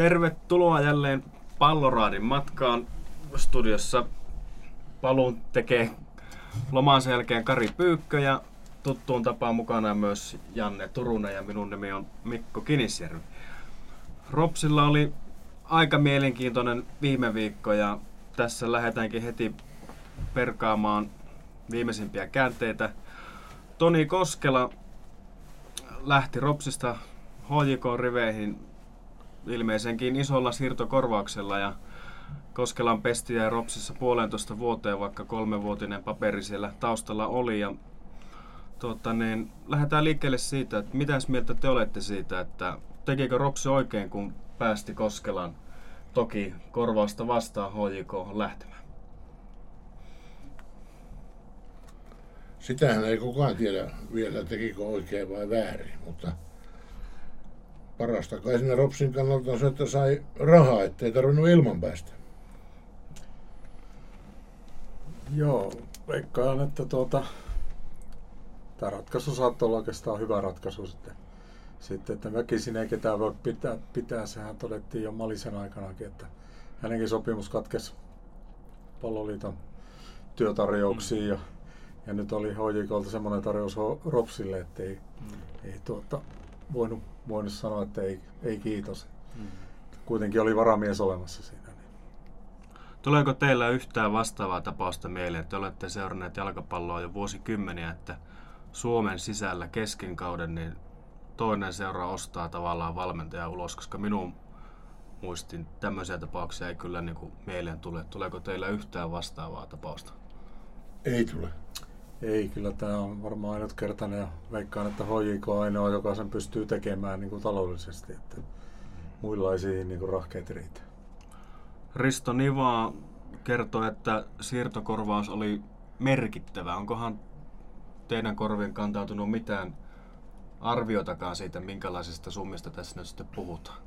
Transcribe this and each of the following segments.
Tervetuloa jälleen Palloraadin matkaan. Studiossa paluun tekee loman jälkeen Kari Pyykkö ja tuttuun tapaan mukana myös Janne Turunen ja minun nimi on Mikko Kinisjärvi. Ropsilla oli aika mielenkiintoinen viime viikko ja tässä lähdetäänkin heti perkaamaan viimeisimpiä käänteitä. Toni Koskela lähti Ropsista HJK-riveihin ilmeisenkin isolla siirtokorvauksella ja Koskelan pesti jäi Ropsissa puolentoista vuoteen, vaikka kolmevuotinen paperi siellä taustalla oli. Ja, tuota, niin, lähdetään liikkeelle siitä, että mitäs mieltä te olette siitä, että tekikö Ropsi oikein, kun päästi Koskelan toki korvausta vastaan HJK lähtemään? Sitähän ei kukaan tiedä vielä, tekikö oikein vai väärin, mutta parasta kai sinne Ropsin kannalta on se, että sai rahaa, ettei tarvinnut ilman päästä. Joo, veikkaan, että tuota, tämä ratkaisu saattoi olla oikeastaan hyvä ratkaisu sitten. Sitten, että väkisin ei ketään voi pitää, pitää, sehän todettiin jo Malisen aikanakin, että hänenkin sopimus katkesi palloliiton työtarjouksiin mm. ja, ja nyt oli HJKlta semmoinen tarjous Ropsille, että ei, mm. ei tuota, voinut, voinut sanoa, että ei, ei kiitos. Mm. Kuitenkin oli varamies olemassa siinä. Niin. Tuleeko teillä yhtään vastaavaa tapausta mieleen, että olette seuranneet jalkapalloa jo vuosikymmeniä, että Suomen sisällä kesken kauden niin toinen seura ostaa tavallaan valmentaja ulos, koska minun muistin tämmöisiä tapauksia ei kyllä niin kuin mieleen tule. Tuleeko teillä yhtään vastaavaa tapausta? Ei tule. Ei, kyllä tämä on varmaan ainutkertainen ja veikkaan, että HJK on ainoa, joka sen pystyy tekemään niin kuin taloudellisesti, että muilla ei siihen niin kuin rahkeet riitä. Risto Nivaa kertoi, että siirtokorvaus oli merkittävä. Onkohan teidän korvien kantautunut mitään arviotakaan siitä, minkälaisista summista tässä nyt sitten puhutaan?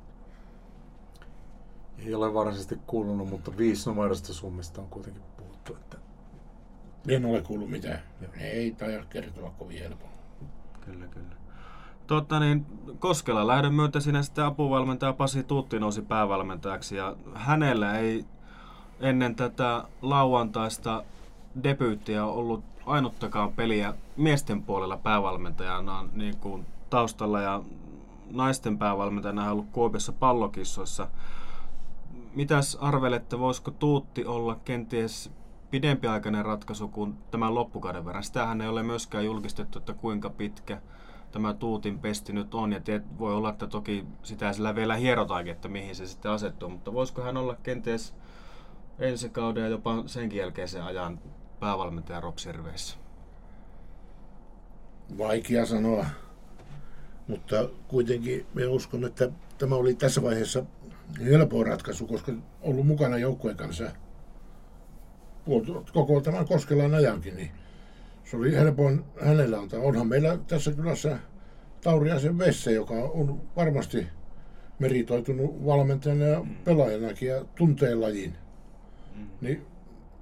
Ei ole varsinaisesti kuulunut, mutta viisi numeroista summista on kuitenkin puhuttu. Että... En ole kuullut mitään. Ne ei taida kertoa kovin helpon. Kyllä, kyllä. Totta niin, Koskela lähdön myötä sinä sitten apuvalmentaja Pasi Tuutti nousi päävalmentajaksi ja hänellä ei ennen tätä lauantaista debyyttiä ollut ainuttakaan peliä miesten puolella päävalmentajana niin kuin taustalla ja naisten päävalmentajana on ollut Kuopiossa pallokissoissa. Mitäs arvelette, voisiko Tuutti olla kenties pidempiaikainen ratkaisu kuin tämän loppukauden verran? Sitähän ei ole myöskään julkistettu, että kuinka pitkä tämä Tuutin pesti nyt on. Ja tiet, voi olla, että toki sitä sillä vielä hierotaankin, että mihin se sitten asettuu. Mutta voisiko hän olla kenties ensi kauden ja jopa senkin jälkeisen ajan päävalmentaja Ropsirveissä? Vaikea sanoa, mutta kuitenkin me uskon, että tämä oli tässä vaiheessa helpoin ratkaisu, koska ollut mukana joukkueen kanssa koko tämän Koskelan ajankin, niin se oli helpoin hänellä antaa. Onhan meillä tässä kylässä Tauriasen Vesse, joka on varmasti meritoitunut valmentajana ja pelaajanakin ja tuntee lajin. Mm. Niin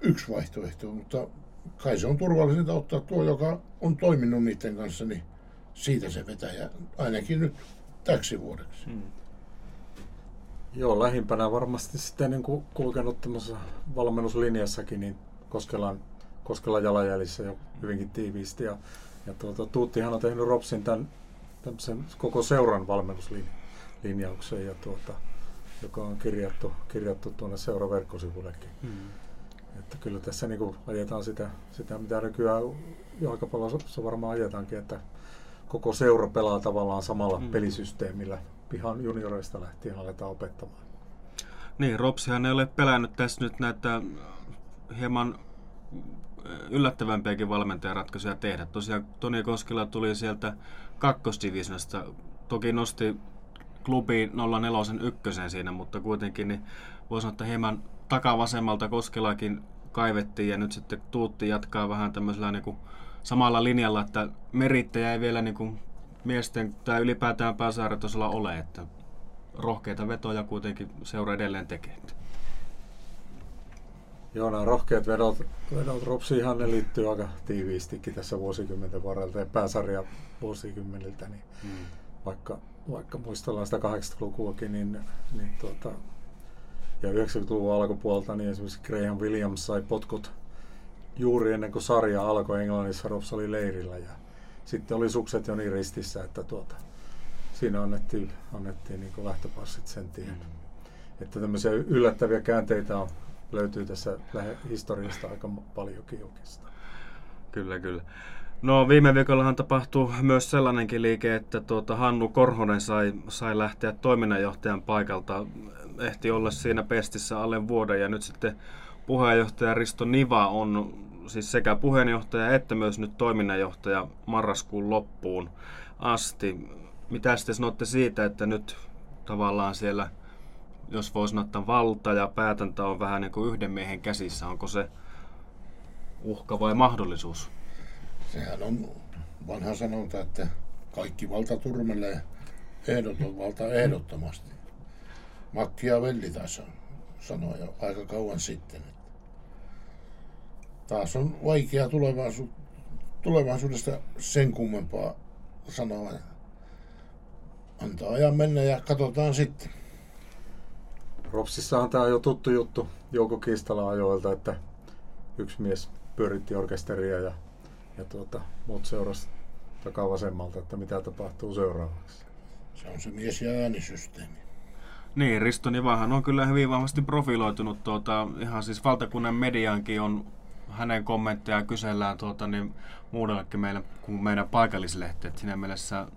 yksi vaihtoehto, mutta kai se on turvallisinta ottaa tuo, joka on toiminut niiden kanssa, niin siitä se vetäjä ainakin nyt täksi vuodeksi. Hmm. Joo, lähimpänä varmasti sitten niin kuin kulkenut tämmöisessä valmennuslinjassakin, niin Koskelan, Koskelan jalanjäljissä jo hyvinkin tiiviisti. Ja, ja tuota, Tuuttihan on tehnyt Ropsin tämän, tämän koko seuran valmennuslinjauksen, ja tuota, joka on kirjattu, kirjattu tuonne seuraverkkosivullekin. Hmm. Että kyllä tässä niin kuin ajetaan sitä, sitä, mitä nykyään jalkapallossa varmaan ajetaankin, että koko seura pelaa tavallaan samalla mm. pelisysteemillä. Ihan junioreista lähtien aletaan opettamaan. Niin, Ropsihan ei ole pelännyt tässä nyt näitä hieman yllättävämpiäkin valmentajaratkaisuja tehdä. Tosiaan Toni Koskela tuli sieltä kakkosdivisionasta. Toki nosti klubi 04 ykkösen siinä, mutta kuitenkin niin voisi sanoa, että hieman takavasemmalta Koskelakin kaivettiin ja nyt sitten Tuutti jatkaa vähän tämmöisellä niin kuin samalla linjalla, että merittäjä ei vielä niin kuin miesten tai ylipäätään pääsaaretosolla ole, että rohkeita vetoja kuitenkin seura edelleen tekee. Joo, nämä rohkeat vedot, vedot Ropsiinhan ne liittyy aika tiiviistikin tässä vuosikymmenten varrelta ja pääsarja vuosikymmeniltä, niin hmm. vaikka, vaikka muistellaan sitä 80-lukuakin, niin, niin tuota, ja 90-luvun alkupuolta, niin esimerkiksi Graham Williams sai potkut juuri ennen kuin sarja alkoi Englannissa, Robs oli leirillä ja sitten oli sukset jo niin ristissä, että tuota, siinä annettiin, annettiin niin lähtöpassit sen tien. Mm. Että tämmöisiä yllättäviä käänteitä on, löytyy tässä historiasta aika paljonkin oikeastaan. Kyllä, kyllä. No viime viikollahan tapahtui myös sellainenkin liike, että tuota, Hannu Korhonen sai, sai lähteä toiminnanjohtajan paikalta. Ehti olla siinä pestissä alle vuoden ja nyt sitten puheenjohtaja Risto Niva on siis sekä puheenjohtaja että myös nyt toiminnanjohtaja marraskuun loppuun asti. Mitä sitten sanotte siitä, että nyt tavallaan siellä, jos voisi sanoa, valta ja päätäntä on vähän niin kuin yhden miehen käsissä, onko se uhka vai mahdollisuus? Sehän on vanha sanonta, että kaikki valta turmelee ehdoton valta ehdottomasti. Velli taas sanoi jo aika kauan sitten. Taas on vaikea tulevaisuus, tulevaisuudesta sen kummempaa sanoa. Antaa ajan mennä ja katsotaan sitten. Ropsissahan tämä on jo tuttu juttu Jouko Kiistala ajoilta, että yksi mies pyöritti orkesteria ja ja tuota, muut seurasi takavasemmalta, että mitä tapahtuu seuraavaksi. Se on se mies- ja äänisysteemi. Niin, Risto Nivahan on kyllä hyvin vahvasti profiloitunut. Tuota, ihan siis valtakunnan mediankin on hänen kommentteja kysellään tuota, niin muudellekin meillä kuin meidän paikallislehti. Et siinä mielessä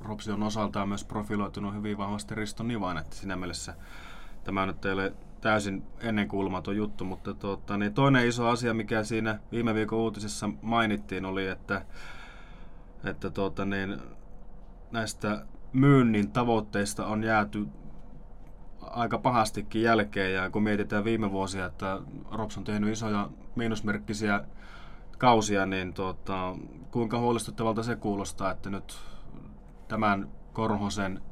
Ropsi on osaltaan myös profiloitunut hyvin vahvasti Risto Nivaan, että siinä mielessä tämä nyt ei ole täysin ennenkuulumaton juttu, mutta tuota, niin toinen iso asia, mikä siinä viime viikon uutisessa mainittiin, oli, että, että tuota, niin, näistä myynnin tavoitteista on jääty aika pahastikin jälkeen ja kun mietitään viime vuosia, että Rops on tehnyt isoja miinusmerkkisiä kausia, niin tuota, kuinka huolestuttavalta se kuulostaa, että nyt tämän Korhosen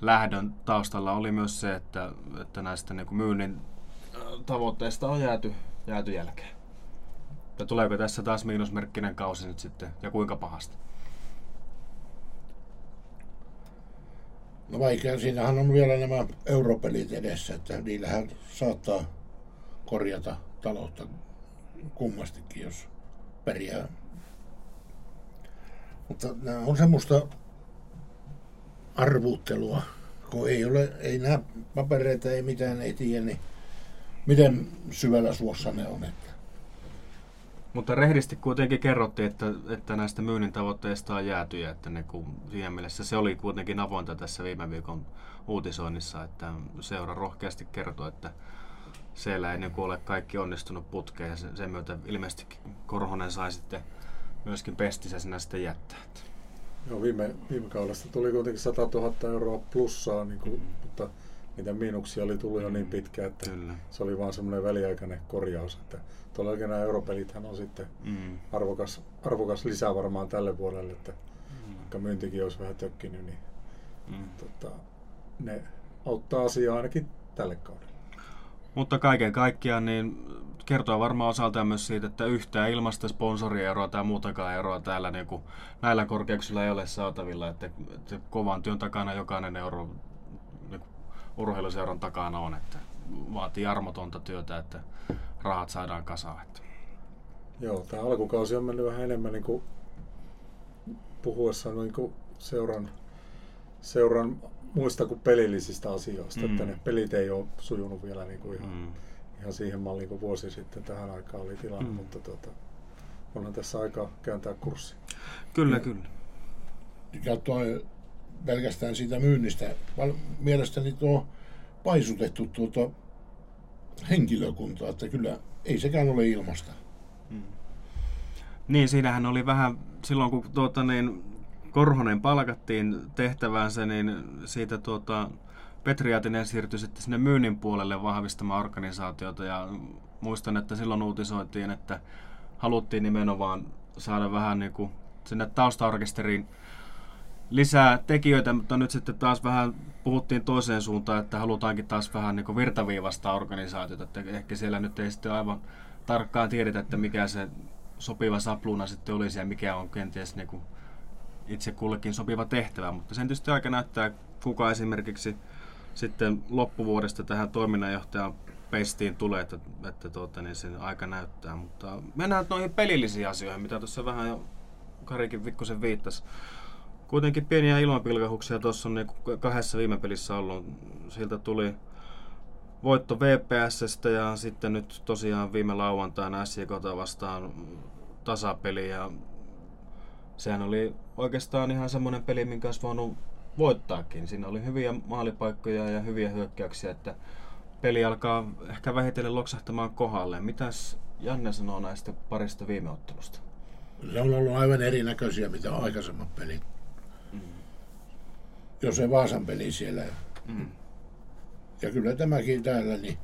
lähdön taustalla oli myös se, että, että näistä niin myynnin tavoitteista on jääty, jääty jälkeen. Ja tuleeko tässä taas miinusmerkkinen kausi nyt sitten ja kuinka pahasti? No vaikea, siinähän on vielä nämä europelit edessä, että niillähän saattaa korjata taloutta kummastikin, jos pärjää. Mutta nämä on semmoista arvuuttelua, kun ei ole, ei näe papereita, ei mitään, ei tiedä, niin miten syvällä suossa ne on. Että. Mutta rehdisti kuitenkin kerrottiin, että, että näistä myynnin tavoitteista on jääty ja että ne, kun, siinä mielessä se oli kuitenkin avointa tässä viime viikon uutisoinnissa, että seura rohkeasti kertoi, että siellä ei niin ole kaikki onnistunut putkeen ja sen, sen myötä ilmeisesti Korhonen sai sitten myöskin pestissä sinä sitten jättää. Joo, viime, viime kaudesta tuli kuitenkin 100 000 euroa plussaa, niin kuin, mutta mitä miinuksia oli tullut jo niin pitkä, että Kyllä. se oli vaan semmoinen väliaikainen korjaus. Että todellakin nämä europelithän on sitten mm. arvokas, arvokas lisää varmaan tälle vuodelle, että mm. vaikka myyntikin olisi vähän tökkinyt, niin mm. tota, ne auttaa asiaa ainakin tälle kaudelle. Mutta kaiken kaikkiaan niin kertoo varmaan osaltaan myös siitä, että yhtään ilmasta sponsorieroa tai muutakaan eroa täällä niin kuin näillä korkeuksilla ei ole saatavilla. Että, että kovan työn takana jokainen euro urheiluseuran takana on, että vaatii armotonta työtä, että rahat saadaan kasaan. Että. Joo, tämä alkukausi on mennyt vähän enemmän niin kuin puhuessa niin kuin seuran, seuran muista kuin pelillisistä asioista, mm. että ne pelit ei ole sujunut vielä niin kuin ihan mm ihan siihen malliin kuin vuosi sitten tähän aikaan oli tilanne, mm. mutta tuota, onhan tässä aika kääntää kurssi. Kyllä, ja, kyllä. Ja toi, pelkästään siitä myynnistä, mielestäni tuo paisutettu tuota henkilökuntaa, että kyllä ei sekään ole ilmasta. Mm. Niin, siinähän oli vähän, silloin kun tuota, niin, Korhonen palkattiin tehtävänsä, niin siitä tuota, Petri Jatinen siirtyi sitten sinne myynnin puolelle vahvistamaan organisaatiota ja muistan, että silloin uutisoitiin, että haluttiin nimenomaan saada vähän niin kuin sinne taustaorkesteriin lisää tekijöitä, mutta nyt sitten taas vähän puhuttiin toiseen suuntaan, että halutaankin taas vähän niin virtaviivasta organisaatiota, että ehkä siellä nyt ei sitten aivan tarkkaan tiedetä, että mikä se sopiva sapluuna sitten olisi ja mikä on kenties niin kuin itse kullekin sopiva tehtävä, mutta sen tietysti aika näyttää, kuka esimerkiksi sitten loppuvuodesta tähän toiminnanjohtajan pestiin tulee, että, että tuota, niin sen aika näyttää. Mutta mennään noihin pelillisiin asioihin, mitä tuossa vähän jo Karikin Vikkosen viittasi. Kuitenkin pieniä ilmapilkahuksia tuossa on niin kahdessa viime pelissä ollut. Siltä tuli voitto VPSstä ja sitten nyt tosiaan viime lauantaina SJKta vastaan tasapeli ja sehän oli oikeastaan ihan semmoinen peli, minkä olisi voinut voittaakin. Siinä oli hyviä maalipaikkoja ja hyviä hyökkäyksiä, että peli alkaa ehkä vähitellen loksahtamaan kohdalle. Mitäs Janne sanoo näistä parista viime ottelusta? Se on ollut aivan erinäköisiä, mitä aikaisemmat pelit. Mm. Jos se Vaasan peli siellä. Mm. Ja kyllä tämäkin täällä, niin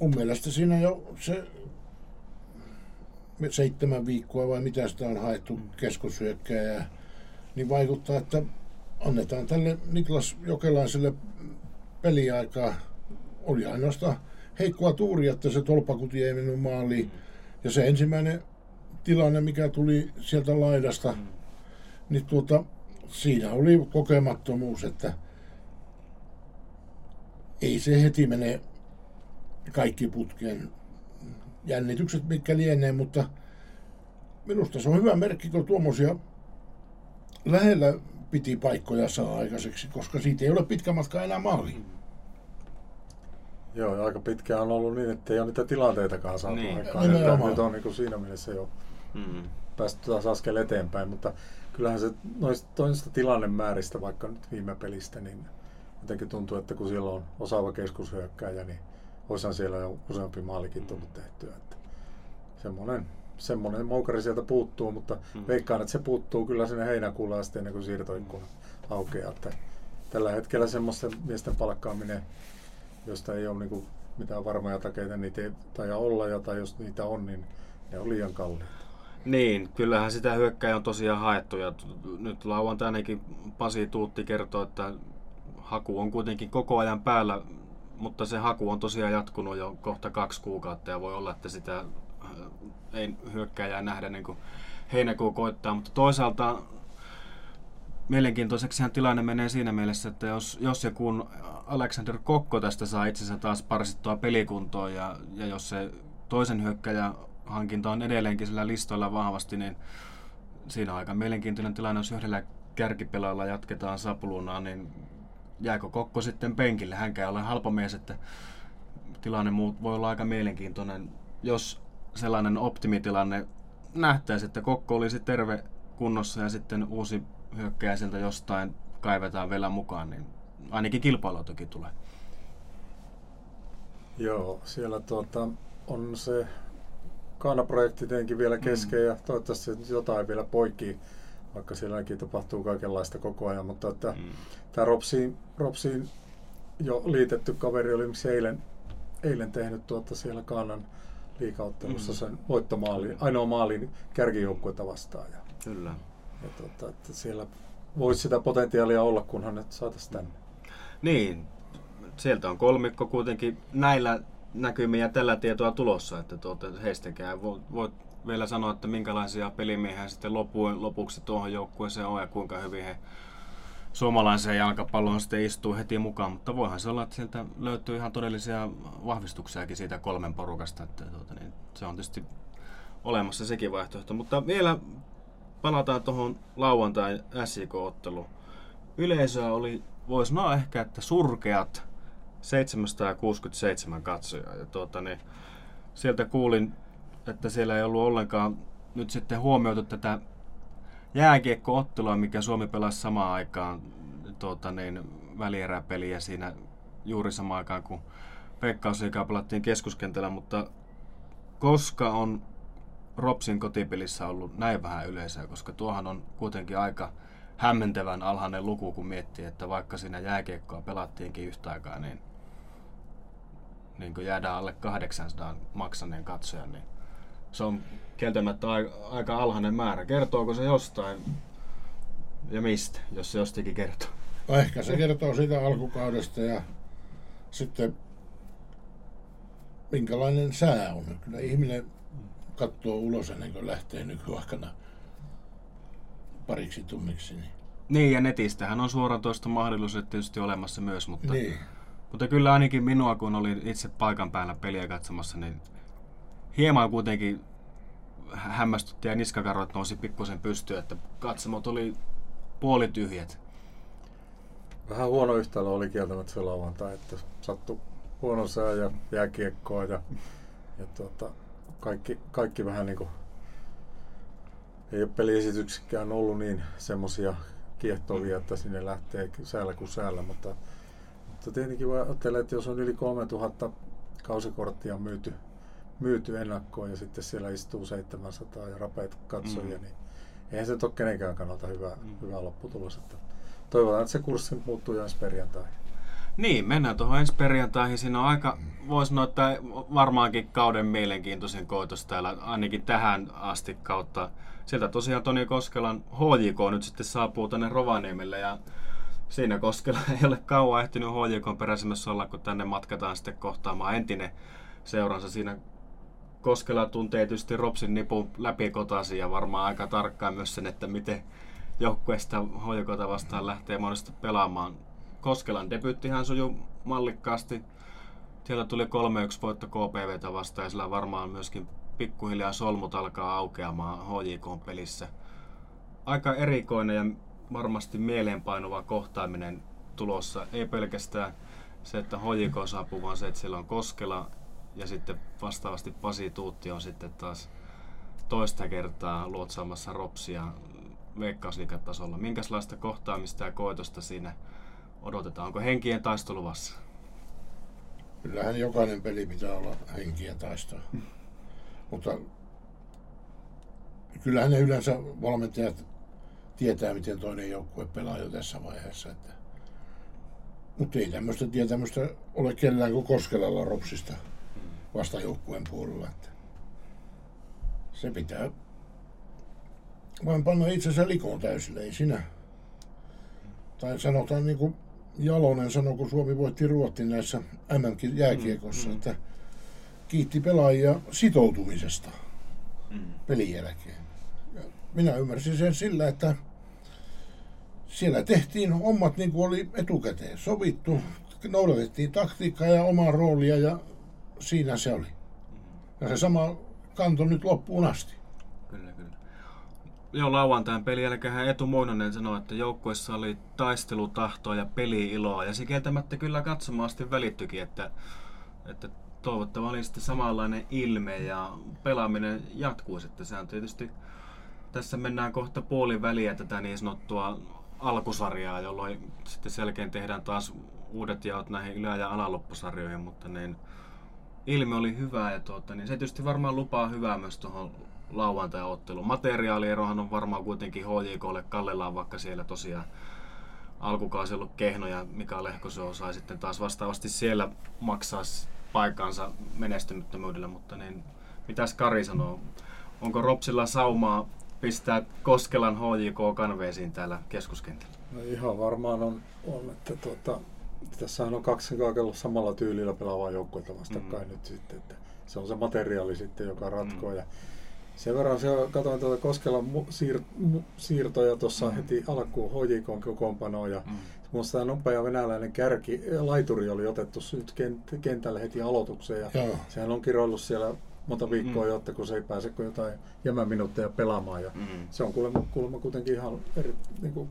mun mielestä siinä jo se seitsemän viikkoa vai mitä sitä on haettu mm. keskushyökkääjää, niin vaikuttaa, että annetaan tälle Niklas Jokelaiselle peliaikaa. Oli ainoastaan heikkoa tuuri, että se tolpakuti ei mennyt maaliin. Ja se ensimmäinen tilanne, mikä tuli sieltä laidasta, mm. niin tuota, siinä oli kokemattomuus, että ei se heti mene kaikki putkeen. Jännitykset mitkä lienee, mutta minusta se on hyvä merkki, kun tuommoisia lähellä piti paikkoja saa aikaiseksi, koska siitä ei ole pitkä matka enää maaliin. Joo, ja aika pitkään on ollut niin, että ei ole niitä tilanteitakaan saatu niin. aikaan. Että nyt on niin kuin siinä mielessä jo mm. Päästy taas askel eteenpäin, mutta kyllähän se noista toisista tilannemääristä, vaikka nyt viime pelistä, niin jotenkin tuntuu, että kun siellä on osaava keskushyökkäjä, niin olisihan siellä jo useampi maalikin tullut tehtyä. Että semmoinen, semmoinen moukari sieltä puuttuu, mutta mm. veikkaan, että se puuttuu kyllä sinne heinäkuulla asti ennen kuin siirtoikkuna mm. aukeaa. Että tällä hetkellä semmoisten miesten palkkaaminen josta ei ole niin mitään varmoja takeita, niitä ei taja olla, ja tai jos niitä on, niin ne on liian kalliita. Niin, kyllähän sitä hyökkäjä on tosiaan haettu ja nyt lauantainakin Pasi Tuutti kertoo, että haku on kuitenkin koko ajan päällä, mutta se haku on tosiaan jatkunut jo kohta kaksi kuukautta ja voi olla, että sitä äh, ei hyökkäjää nähdä niin kuin heinäkuun koittaa, mutta toisaalta mielenkiintoiseksihan tilanne menee siinä mielessä, että jos, jos ja kun Alexander Kokko tästä saa itsensä taas parsittua pelikuntoon ja, ja jos se toisen hyökkäjä hankinta on edelleenkin sillä listoilla vahvasti, niin siinä on aika mielenkiintoinen tilanne, jos yhdellä kärkipelailla jatketaan sapulunaa, niin jääkö Kokko sitten penkille? Hänkään ole halpa mies, että tilanne voi olla aika mielenkiintoinen, jos sellainen optimitilanne nähtäisi, että Kokko olisi terve kunnossa ja sitten uusi hyökkäjä sieltä jostain kaivetaan vielä mukaan, niin ainakin kilpailua toki tulee. Joo, siellä tuota, on se Kaana-projekti tietenkin vielä kesken mm. ja toivottavasti jotain vielä poikii, vaikka sielläkin tapahtuu kaikenlaista koko ajan, mutta että mm. tämä Ropsiin, Ropsiin jo liitetty kaveri oli miksi eilen, eilen tehnyt tuota siellä Kaanan liikauttelussa mm. sen voittomaali, ainoa maalin kärkijoukkuetta vastaan. Ja, Kyllä. Ja tuota, että siellä voisi sitä potentiaalia olla, kunhan ne saataisiin tänne. Niin, sieltä on kolmikko kuitenkin näillä näkymiä tällä tietoa tulossa, että tuota, heistäkään voi, voi vielä sanoa, että minkälaisia pelimiehiä sitten lopuin, lopuksi tuohon joukkueeseen on ja kuinka hyvin he suomalaiseen jalkapalloon sitten istuu heti mukaan, mutta voihan se olla, että sieltä löytyy ihan todellisia vahvistuksiakin siitä kolmen porukasta, että tuota, niin se on tietysti olemassa sekin vaihtoehto, mutta vielä palataan tuohon lauantai SIK-otteluun. Yleisöä oli voisi sanoa ehkä, että surkeat 767 katsojaa. Ja tuota, niin, sieltä kuulin, että siellä ei ollut ollenkaan nyt sitten huomioitu tätä jääkiekko-ottelua, mikä Suomi pelasi samaan aikaan tuota, niin, välieräpeliä siinä juuri samaan aikaan, kun Veikkausliikaa pelattiin keskuskentällä, mutta koska on Ropsin kotipelissä ollut näin vähän yleisöä, koska tuohan on kuitenkin aika hämmentävän alhainen luku, kun miettii, että vaikka siinä jääkiekkoa pelattiinkin yhtä aikaa, niin, niin kun jäädään alle 800 maksaneen katsojan, niin se on kieltämättä aika alhainen määrä. Kertooko se jostain ja mistä, jos se jostakin kertoo? No ehkä se kertoo siitä alkukaudesta ja sitten minkälainen sää on. Kyllä ihminen katsoo ulos ennen kuin lähtee nykyaikana pariksi tunniksi. Niin, Niin, ja netistähän on suoratoista mahdollisuudet tietysti olemassa myös, mutta, niin. Mutta kyllä ainakin minua, kun olin itse paikan päällä peliä katsomassa, niin hieman kuitenkin hä- hämmästytti ja niskakarvat nousi pikkusen pystyyn, että katsomot oli puolityhjät. Vähän huono yhtälö oli kieltämättä se lauantai, että sattui huono sää ja jääkiekkoa ja, ja tuota, kaikki, kaikki vähän niin kuin, ei ole peliesityksikään ollut niin semmoisia kiehtovia, että sinne lähtee säällä kuin säällä, mutta, mutta tietenkin voi ajatella, että jos on yli 3000 kausikorttia myyty, myyty ennakkoon ja sitten siellä istuu 700 ja rapeat katsojia, Mm. niin eihän se nyt ole kenenkään kannalta hyvä, Mm. hyvä lopputulos. Että toivotaan, että se kurssi muuttuu jo ensi perjantaihin. Niin, mennään tuohon ensi perjantaihin. Siinä on aika, voisi sanoa, että varmaankin kauden mielenkiintoisin koitos täällä, ainakin tähän asti kautta. Sieltä tosiaan Toni Koskelan HJK nyt sitten saapuu tänne Rovaniemelle ja siinä Koskela ei ole kauan ehtinyt HJK peräisemmässä olla, kun tänne matkataan sitten kohtaamaan entinen seuransa. Siinä Koskela tuntee tietysti Ropsin nipun läpi kotasi ja varmaan aika tarkkaan myös sen, että miten joukkueesta HJKta vastaan lähtee monesti pelaamaan. Koskelan debyyttihän sujuu mallikkaasti. Sieltä tuli 3-1 voitto KPVtä vastaan ja sillä varmaan myöskin pikkuhiljaa solmut alkaa aukeamaan HJK-pelissä. Aika erikoinen ja varmasti mieleenpainuva kohtaaminen tulossa. Ei pelkästään se, että HJK saapuu, vaan se, että siellä on Koskela ja sitten vastaavasti Pasi Tuutti on sitten taas toista kertaa luotsaamassa Ropsia veikkausliikatasolla. Minkälaista kohtaamista ja koetosta siinä odotetaan? Onko henkien taisto luvassa? Kyllähän jokainen peli pitää olla henkiä taistoa. Mutta kyllähän ne yleensä valmentajat tietää, miten toinen joukkue pelaa jo tässä vaiheessa. Että. Mutta ei tämmöistä tietämystä ole kellään kuin Koskelalla Ropsista vastajoukkueen puolella. Että. Se pitää vaan panna itsensä likoon täysille, ei sinä. Tai sanotaan niin kuin Jalonen sanoi, kun Suomi voitti Ruotsin näissä MM-jääkiekossa, Mm, mm. että kiitti pelaajia sitoutumisesta Mm. pelin jälkeen. Minä ymmärsin sen sillä, että siellä tehtiin hommat niin kuin oli etukäteen sovittu, noudatettiin taktiikkaa ja omaa roolia ja siinä se oli. Ja se sama kanto nyt loppuun asti. Kyllä, kyllä. Joo, lauantain pelin jälkeen Etu Moinonen sanoi, että joukkueessa oli taistelutahtoa ja peli-iloa. Ja se kieltämättä kyllä katsomaan asti välittyikin, että, että toivottavasti oli sitten samanlainen ilme ja pelaaminen jatkuisi. Että se on tietysti, tässä mennään kohta puolin väliä tätä niin sanottua alkusarjaa, jolloin sitten selkeän tehdään taas uudet jaot näihin ylä- ja alaloppusarjoihin, mutta niin ilme oli hyvä ja tuota, niin se tietysti varmaan lupaa hyvää myös tuohon lauantai-otteluun. Materiaalierohan on varmaan kuitenkin HJKlle kallellaan, vaikka siellä tosiaan alkukausi ollut kehno ja Mika Lehkoso sai sitten taas vastaavasti siellä maksaa paikkansa menestymättömyydellä, mutta niin, mitäs Kari sanoo? Onko Ropsilla saumaa pistää Koskelan HJK kanveesiin täällä keskuskentällä? No ihan varmaan on, on että tuota, tässähän on kaksi kaikella samalla tyylillä pelaavaa joukkuetta vastakkain Mm. nyt sitten, että se on se materiaali sitten, joka ratkoo. Mm. Ja sen verran se, katsoin tuota Koskelan mu- siir, mu- siirtoja tuossa Mm. heti alkuun HJK kokoonpanoon ja Mm. Minusta tämä nopea venäläinen kärki, laituri oli otettu nyt kent- kentälle heti aloitukseen ja Joo. sehän on kiroillut siellä monta viikkoa Mm. jo, että kun se ei pääse kuin jotain jämäminuutteja pelaamaan ja Mm. se on kuulemma, kuulemma kuitenkin ihan eri, niin kuin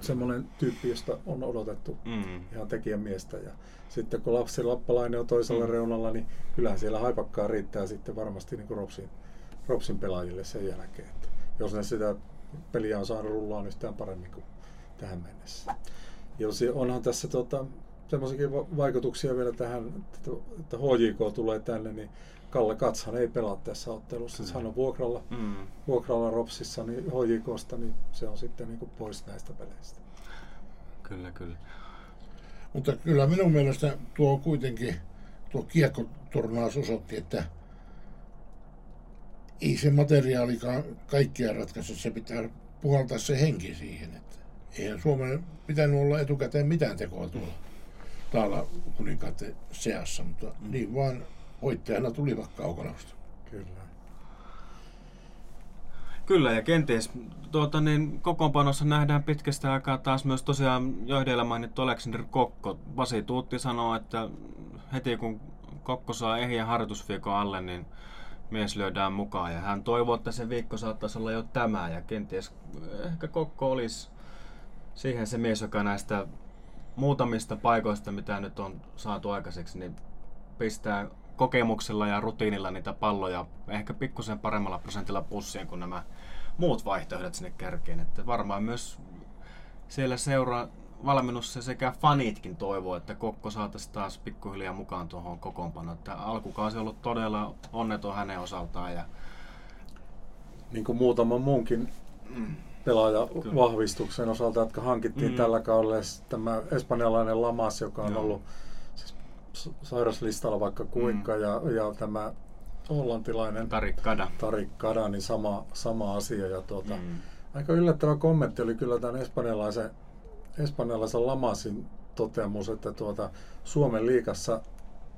semmoinen tyyppi, josta on odotettu Mm. ihan tekijämiestä. Ja sitten kun lapsi Lappalainen on toisella Mm. reunalla, niin kyllähän siellä haipakkaa riittää sitten varmasti niin kuin Ropsin, Ropsin pelaajille sen jälkeen. Että jos ne sitä peliä on saanut rullaan yhtään paremmin kuin tähän mennessä. Jos onhan tässä tota, semmoisiakin va- vaikutuksia vielä tähän, että, että HJK tulee tänne, niin Kalle Katshan ei pelaa tässä ottelussa. Kyllä. Hän on vuokralla, Mm. vuokralla Ropsissa niin HJKsta, niin se on sitten niin kuin pois näistä peleistä. Kyllä, kyllä. Mutta kyllä minun mielestä tuo kuitenkin, tuo kiekkoturnaus osoitti, että ei se materiaalikaan kaikkia ratkaise, se pitää puhaltaa se henki siihen. Että eihän Suomen pitänyt olla etukäteen mitään tekoa tuolla taalla kuninkaiden seassa, mutta Mm. niin vaan voittajana tulivat kaukalausta. Kyllä. Kyllä, ja kenties tuota, niin, kokoonpanossa nähdään pitkästä aikaa taas myös tosiaan jo edellä mainittu Aleksander Kokko. Vasi Tuutti sanoo, että heti kun Kokko saa ehjän harjoitusviikon alle, niin mies lyödään mukaan. Ja hän toivoo, että se viikko saattaisi olla jo tämä. Ja kenties ehkä Kokko olisi siihen se mies, joka näistä muutamista paikoista, mitä nyt on saatu aikaiseksi, niin pistää kokemuksella ja rutiinilla niitä palloja ehkä pikkusen paremmalla prosentilla pussiin kuin nämä muut vaihtoehdot sinne kärkeen. Että varmaan myös siellä seuraa valmennussa sekä fanitkin toivoo, että Kokko saataisiin taas pikkuhiljaa mukaan tuohon kokoonpanoon. Että alkukausi on ollut todella onneton hänen osaltaan. Ja... Niin kuin muutaman muunkin vahvistuksen osalta, jotka hankittiin mm. tällä kaudella. Tämä espanjalainen Lamas, joka on Joo. ollut sairaslistalla vaikka kuinka, mm. ja, ja tämä hollantilainen Tarik Kada, Tarik Kada niin sama, sama asia. Ja tuota, mm. Aika yllättävä kommentti oli kyllä tämän espanjalaisen, espanjalaisen Lamasin toteamus, että tuota, Suomen liikassa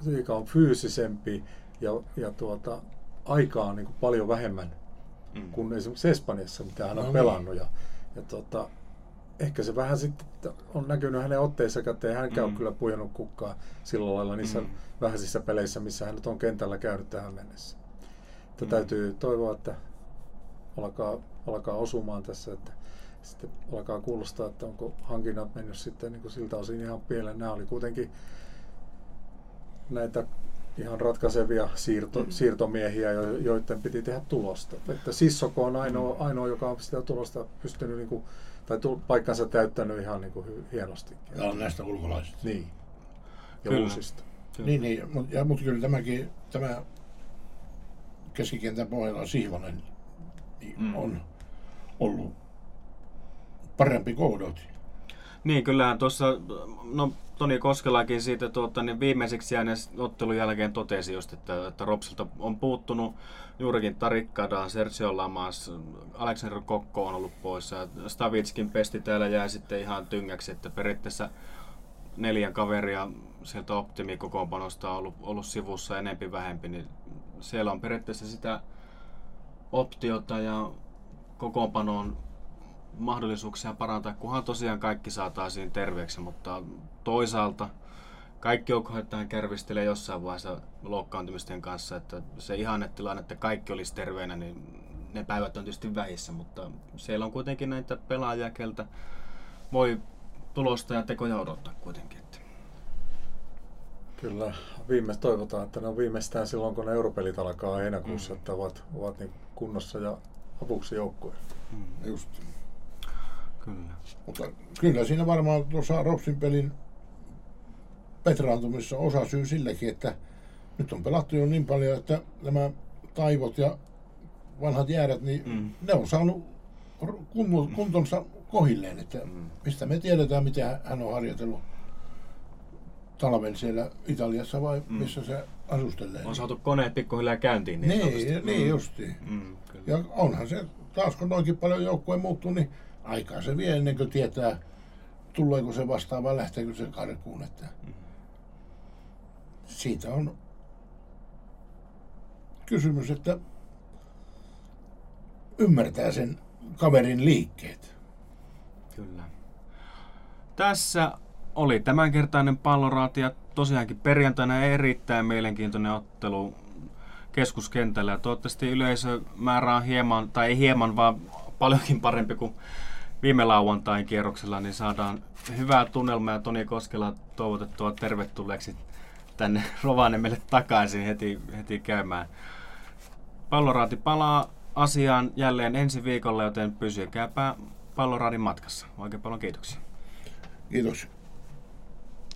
liika on fyysisempi ja, ja tuota, aikaa on niin paljon vähemmän mm. kuin esimerkiksi Espanjassa, mitä hän on no, pelannut. Ja, ja tuota, ehkä se vähän sitten on näkynyt hänen otteissa, että ei hänkään mm. ole kyllä puhjannut kukkaa sillä lailla niissä mm. vähäisissä peleissä, missä hän nyt on kentällä käynyt tähän mennessä. Että mm. täytyy toivoa, että alkaa, alkaa osumaan tässä, että sitten alkaa kuulostaa, että onko hankinnat mennyt sitten niin kuin siltä osin ihan pieleen. Nämä oli kuitenkin näitä ihan ratkaisevia siirto, mm. siirtomiehiä, joiden piti tehdä tulosta. Että Sissoko on ainoa, mm. ainoa joka on sitä tulosta pystynyt niin kuin, tai paikkansa täyttänyt ihan niin kuin hienosti. Ja näistä ulkolaisista. Niin. Ja kyllä. uusista. Kyllä. Niin, niin mutta ja, mut kyllä tämäkin, tämä keskikentän pohjalla Sihvonen niin mm. on ollut parempi kuin Niin, kyllähän tuossa, no Toni Koskelakin siitä tuota, niin viimeiseksi jääneen ottelun jälkeen totesi just, että, että Ropsilta on puuttunut juurikin Tarikkadaan, Sergio Lamas, Alexander Kokko on ollut poissa. Stavitskin pesti täällä jää sitten ihan tyngäksi, että periaatteessa neljän kaveria sieltä optimikokoonpanosta on ollut, ollut sivussa enempi vähempi, niin siellä on periaatteessa sitä optiota ja kokoonpanoon mahdollisuuksia parantaa, kunhan tosiaan kaikki saataisiin terveeksi, mutta toisaalta kaikki joukkueet tähän kärvistelee jossain vaiheessa loukkaantumisten kanssa, että se ihannetilanne, että kaikki olisi terveenä, niin ne päivät on tietysti vähissä, mutta siellä on kuitenkin näitä pelaajia, keltä voi tulosta ja tekoja odottaa kuitenkin. Että. Kyllä, viime toivotaan, että ne on viimeistään silloin, kun ne europelit alkaa heinäkuussa, mm. että ovat, ovat niin kunnossa ja avuksi joukkueen. Mm. Just. Kyllä. Mutta kyllä siinä varmaan tuossa Ropsin pelin petraantumissa osa syy sillekin, että nyt on pelattu jo niin paljon, että nämä taivot ja vanhat jäädät, niin mm. ne on saanut kuntonsa kohilleen, että mm. mistä me tiedetään, miten hän on harjoitellut talven siellä Italiassa vai mm. missä se asustelee. On saatu koneet pikkuhiljaa käyntiin. Niin, niin, niin mm. justiin. Mm, ja onhan se, taas kun noinkin paljon joukkue muuttuu, niin aikaa se vie ennen kuin tietää, tuleeko se vastaan vai lähteekö se karkuun. Että siitä on kysymys, että ymmärtää sen kaverin liikkeet. Kyllä. Tässä oli tämänkertainen palloraati ja tosiaankin perjantaina erittäin mielenkiintoinen ottelu keskuskentällä. Toivottavasti yleisömäärä on hieman, tai ei hieman, vaan paljonkin parempi kuin viime lauantain kierroksella, niin saadaan hyvää tunnelmaa ja Toni Koskela toivotettua tervetulleeksi tänne Rovaniemelle takaisin heti, heti käymään. Palloraati palaa asiaan jälleen ensi viikolla, joten pysykääpä Palloraadin matkassa. Oikein paljon kiitoksia. Kiitos.